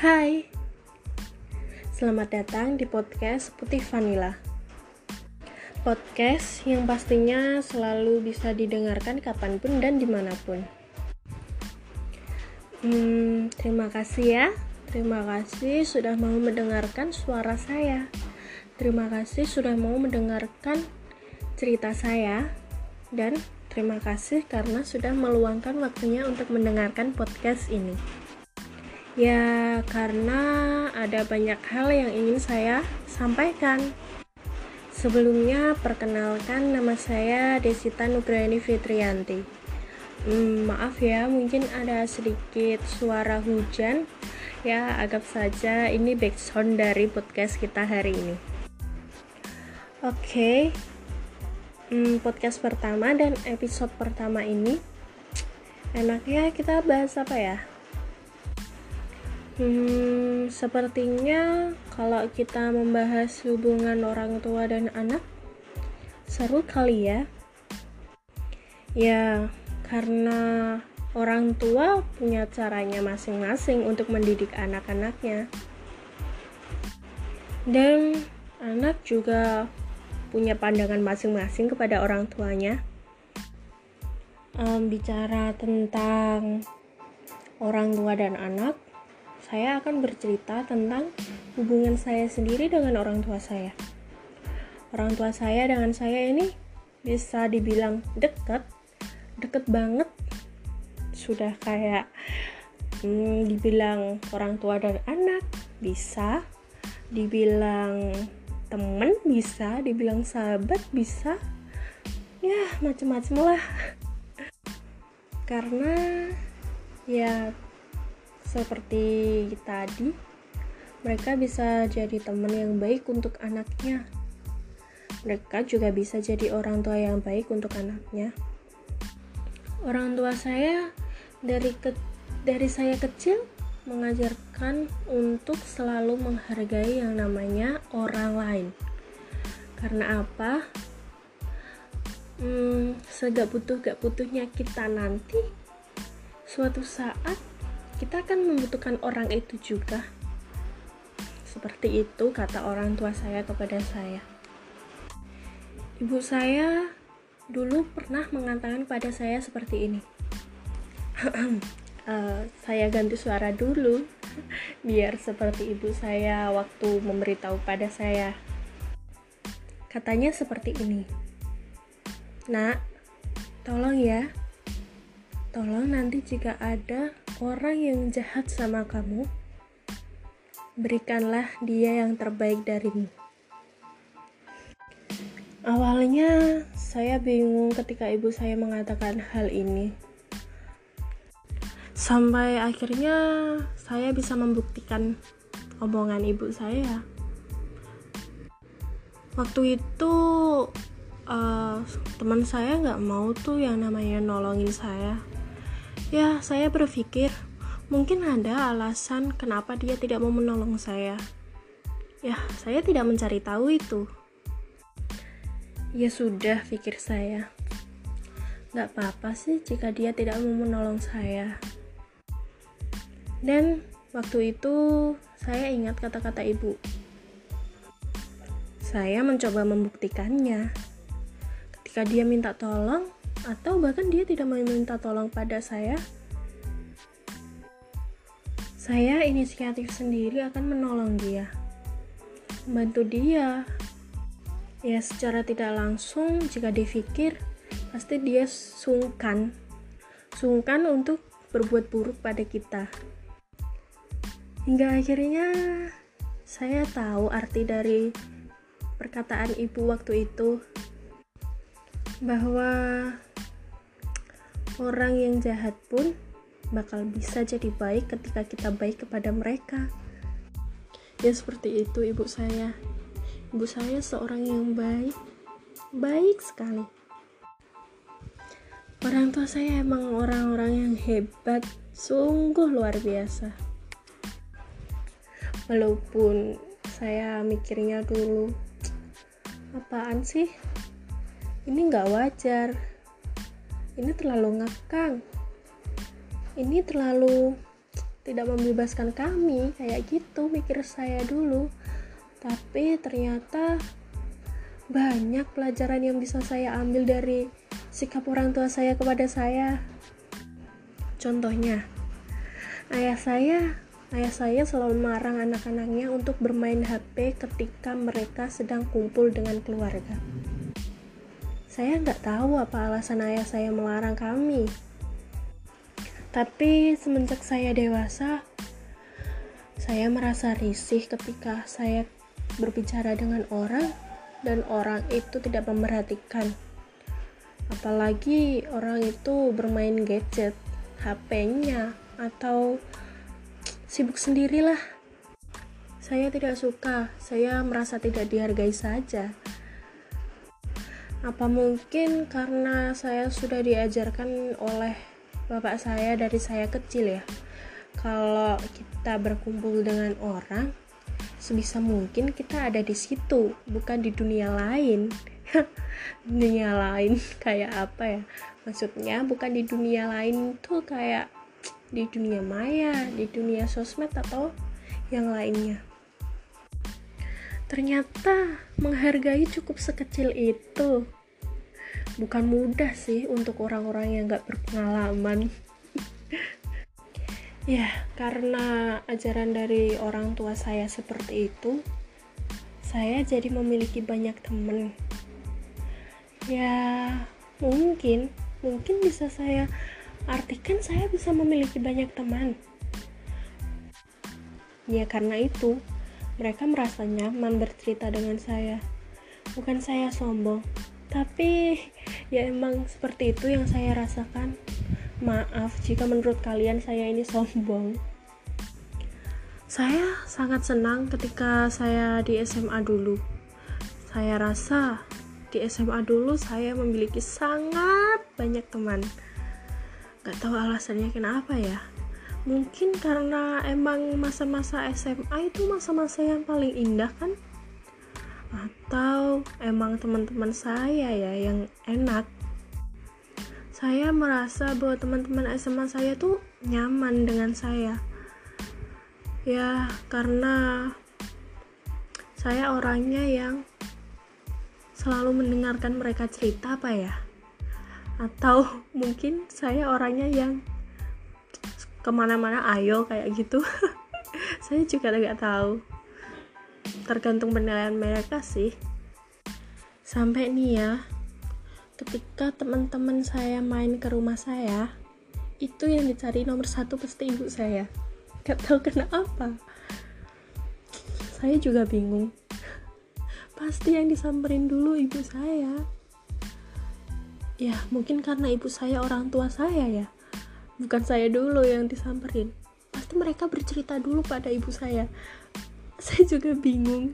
Hai, selamat datang di podcast Putih Vanilla. Podcast yang pastinya selalu bisa didengarkan kapan pun dan di mana pun. Hmm, terima kasih ya, terima kasih sudah mau mendengarkan suara saya. Terima kasih sudah mau mendengarkan cerita saya dan terima kasih karena sudah meluangkan waktunya untuk mendengarkan podcast ini. Ya, karena ada banyak hal yang ingin saya sampaikan. Sebelumnya, perkenalkan nama saya Desita Nugrani Fitrianti. Hmm, maaf ya, mungkin ada sedikit suara hujan. Ya, anggap saja ini background dari podcast kita hari ini. Oke, okay. hmm, podcast pertama dan episode pertama ini enaknya kita bahas apa ya? Hmm, sepertinya kalau kita membahas hubungan orang tua dan anak seru kali ya. Ya, karena orang tua punya caranya masing-masing untuk mendidik anak-anaknya. Dan anak juga punya pandangan masing-masing kepada orang tuanya. Um, bicara tentang orang tua dan anak, saya akan bercerita tentang hubungan saya sendiri dengan orang tua saya. Orang tua saya dengan saya ini bisa dibilang dekat, deket banget. Sudah kayak hmm, dibilang orang tua dan anak, bisa dibilang temen bisa dibilang sahabat bisa ya macem-macem lah karena ya seperti tadi mereka bisa jadi teman yang baik untuk anaknya mereka juga bisa jadi orang tua yang baik untuk anaknya orang tua saya dari ke dari saya kecil mengajarkan untuk selalu menghargai yang namanya orang lain. Karena apa? Hmm, segak butuh gak butuhnya kita nanti, suatu saat kita akan membutuhkan orang itu juga. Seperti itu kata orang tua saya kepada saya. Ibu saya dulu pernah mengatakan pada saya seperti ini. uh, saya ganti suara dulu biar seperti ibu saya waktu memberitahu pada saya katanya seperti ini nak tolong ya tolong nanti jika ada orang yang jahat sama kamu berikanlah dia yang terbaik darimu. Awalnya saya bingung ketika ibu saya mengatakan hal ini. Sampai akhirnya saya bisa membuktikan omongan ibu saya. Waktu itu uh, teman saya nggak mau tuh yang namanya nolongin saya ya saya berpikir mungkin ada alasan kenapa dia tidak mau menolong saya ya saya tidak mencari tahu itu ya sudah pikir saya nggak apa-apa sih jika dia tidak mau menolong saya dan waktu itu saya ingat kata-kata ibu. Saya mencoba membuktikannya. Ketika dia minta tolong, atau bahkan dia tidak meminta tolong pada saya, saya inisiatif sendiri akan menolong dia, membantu dia. Ya, secara tidak langsung, jika dipikir, pasti dia sungkan, sungkan untuk berbuat buruk pada kita. Hingga akhirnya saya tahu arti dari perkataan ibu waktu itu bahwa orang yang jahat pun bakal bisa jadi baik ketika kita baik kepada mereka. Ya seperti itu ibu saya. Ibu saya seorang yang baik, baik sekali. Orang tua saya emang orang-orang yang hebat, sungguh luar biasa walaupun saya mikirnya dulu apaan sih ini nggak wajar ini terlalu ngakang ini terlalu tidak membebaskan kami kayak gitu mikir saya dulu. Tapi ternyata banyak pelajaran yang bisa saya ambil dari sikap orang tua saya kepada saya. Contohnya ayah saya ayah saya selalu melarang anak-anaknya untuk bermain HP ketika mereka sedang kumpul dengan keluarga saya nggak tahu apa alasan ayah saya melarang kami. Tapi semenjak saya dewasa saya merasa risih ketika saya berbicara dengan orang dan orang itu tidak memperhatikan. Apalagi orang itu bermain gadget HP-nya atau sibuk sendirilah. Saya tidak suka saya merasa tidak dihargai saja apa mungkin karena saya sudah diajarkan oleh bapak saya dari saya kecil ya? Kalau kita berkumpul dengan orang sebisa mungkin kita ada di situ bukan di dunia lain. Dunia lain kayak apa ya? Maksudnya bukan di dunia lain tuh kayak di dunia maya di dunia sosmed atau yang lainnya ternyata menghargai cukup sekecil itu bukan mudah sih untuk orang-orang yang gak berpengalaman Ya, karena ajaran dari orang tua saya seperti itu, saya jadi memiliki banyak teman. Ya, mungkin, mungkin bisa saya artikan saya bisa memiliki banyak teman. Ya, karena itu, mereka merasa nyaman bercerita dengan saya. Bukan saya sombong, tapi ya emang seperti itu yang saya rasakan. Maaf jika menurut kalian saya ini sombong. Saya sangat senang ketika saya di SMA dulu. Saya rasa di SMA dulu saya memiliki sangat banyak teman. Gak tahu alasannya kenapa ya. Mungkin karena emang masa-masa SMA itu masa-masa yang paling indah kan? Atau emang teman-teman saya ya yang enak? Saya merasa bahwa teman-teman SMA saya tuh nyaman dengan saya. Ya karena saya orangnya yang selalu mendengarkan mereka cerita apa ya. Atau mungkin saya orangnya yang ke mana-mana ayo kayak gitu. Saya juga tidak tahu. Tergantung penilaian mereka sih. Sampai nih ya ketika teman-teman saya main ke rumah saya itu yang dicari nomor satu pasti ibu saya. Gak tahu kenapa. Saya juga bingung. Pasti yang disamperin dulu ibu saya. Ya mungkin karena ibu saya orang tua saya ya bukan saya dulu yang disamperin. Pasti mereka bercerita dulu pada ibu saya. Saya juga bingung.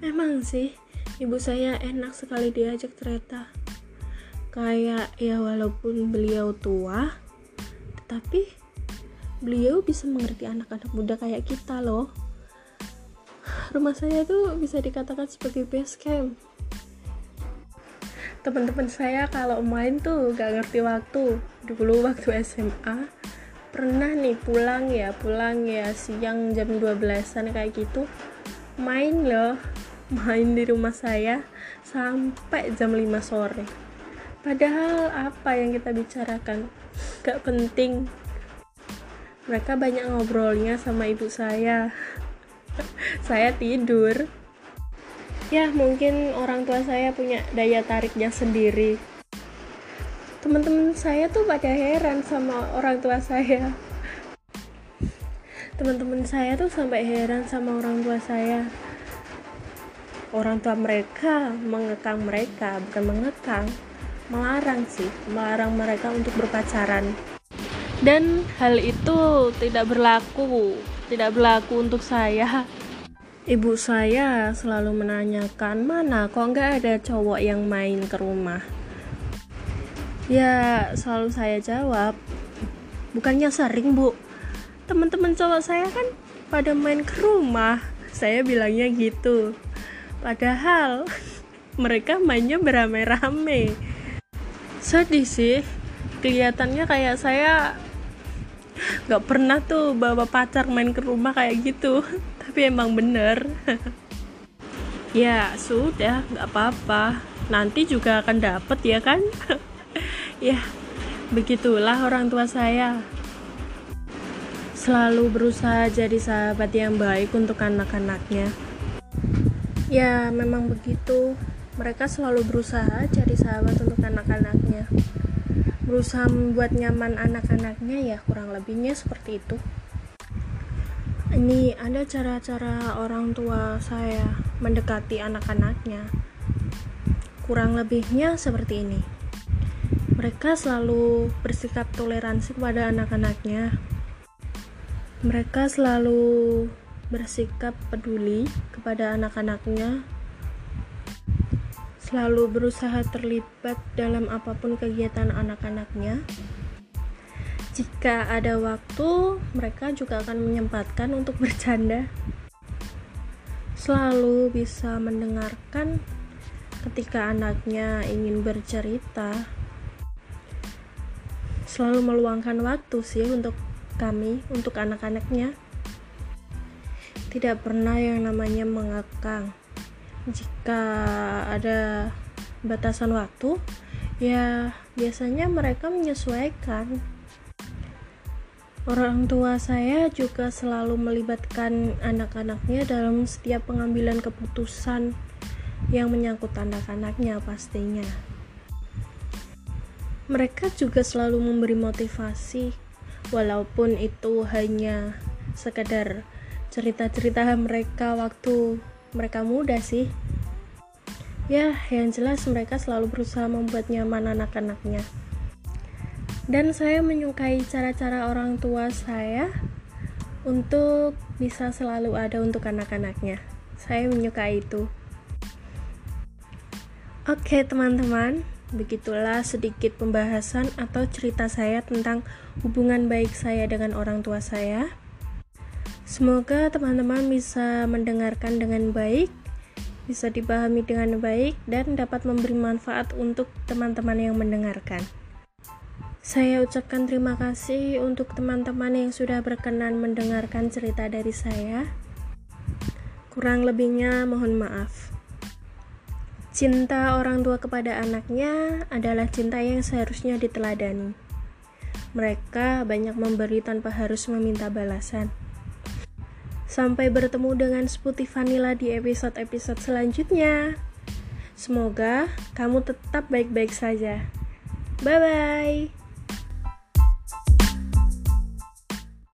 Emang sih ibu saya enak sekali diajak cerita. Kayak ya walaupun beliau tua tetapi beliau bisa mengerti anak-anak muda kayak kita loh. Rumah saya tuh bisa dikatakan sebagai base camp teman-teman saya kalau main tuh gak ngerti waktu. Dulu waktu SMA pernah nih pulang ya pulang ya siang jam 12an kayak gitu. Main loh main di rumah saya sampai jam 5 sore. Padahal apa yang kita bicarakan? Gak penting. Mereka banyak ngobrolnya sama ibu saya. Saya tidur ya mungkin orang tua saya punya daya tariknya sendiri. Teman-teman saya tuh pada heran sama orang tua saya. Teman-teman saya tuh sampai heran sama orang tua saya. Orang tua mereka mengekang mereka bukan mengekang melarang sih melarang mereka untuk berpacaran. Dan hal itu tidak berlaku tidak berlaku untuk saya ibu saya selalu menanyakan mana kok nggak ada cowok yang main ke rumah? Ya selalu saya jawab bukannya sering bu. Teman-teman cowok saya kan pada main ke rumah. Saya bilangnya gitu. Padahal mereka mainnya beramai-ramai. Sedih sih. Kelihatannya kayak saya nggak pernah tuh bawa pacar main ke rumah kayak gitu tapi emang bener. Ya sudah nggak apa-apa. Nanti juga akan dapet ya kan? Ya begitulah orang tua saya. Selalu berusaha jadi sahabat yang baik untuk anak-anaknya. Ya memang begitu. Mereka selalu berusaha jadi sahabat untuk anak-anaknya. Berusaha membuat nyaman anak-anaknya ya kurang lebihnya seperti itu ini ada cara-cara orang tua saya mendekati anak-anaknya. Kurang lebihnya seperti ini. Mereka selalu bersikap toleransi kepada anak-anaknya. Mereka selalu bersikap peduli kepada anak-anaknya. Selalu berusaha terlibat dalam apa pun kegiatan anak-anaknya. Jika ada waktu, mereka juga akan menyempatkan untuk bercanda. Selalu bisa mendengarkan ketika anaknya ingin bercerita. Selalu meluangkan waktu sih untuk kami, untuk anak-anaknya. Tidak pernah yang namanya mengekang jika ada batasan waktu ya biasanya mereka menyesuaikan orang tua saya juga selalu melibatkan anak-anaknya dalam setiap pengambilan keputusan yang menyangkut anak-anaknya pastinya. Mereka juga selalu memberi motivasi walaupun itu hanya sekedar cerita-cerita mereka waktu mereka muda sih. Ya yang jelas mereka selalu berusaha membuat nyaman anak-anaknya dan saya menyukai cara-cara orang tua saya untuk bisa selalu ada untuk anak-anaknya. Saya menyukai itu. Oke teman-teman. Begitulah sedikit pembahasan atau cerita saya tentang hubungan baik saya dengan orang tua saya. Semoga teman-teman bisa mendengarkan dengan baik, bisa dipahami dengan baik, dan dapat memberi manfaat untuk teman-teman yang mendengarkan. Saya ucapkan terima kasih untuk teman-teman yang sudah berkenan mendengarkan cerita dari saya. Kurang lebihnya, mohon maaf. Cinta orang tua kepada anaknya adalah cinta yang seharusnya diteladani. Mereka banyak memberi tanpa harus meminta balasan. Sampai bertemu dengan Sputi Vanilla di episode-episode selanjutnya. Semoga kamu tetap baik-baik saja. Bye bye.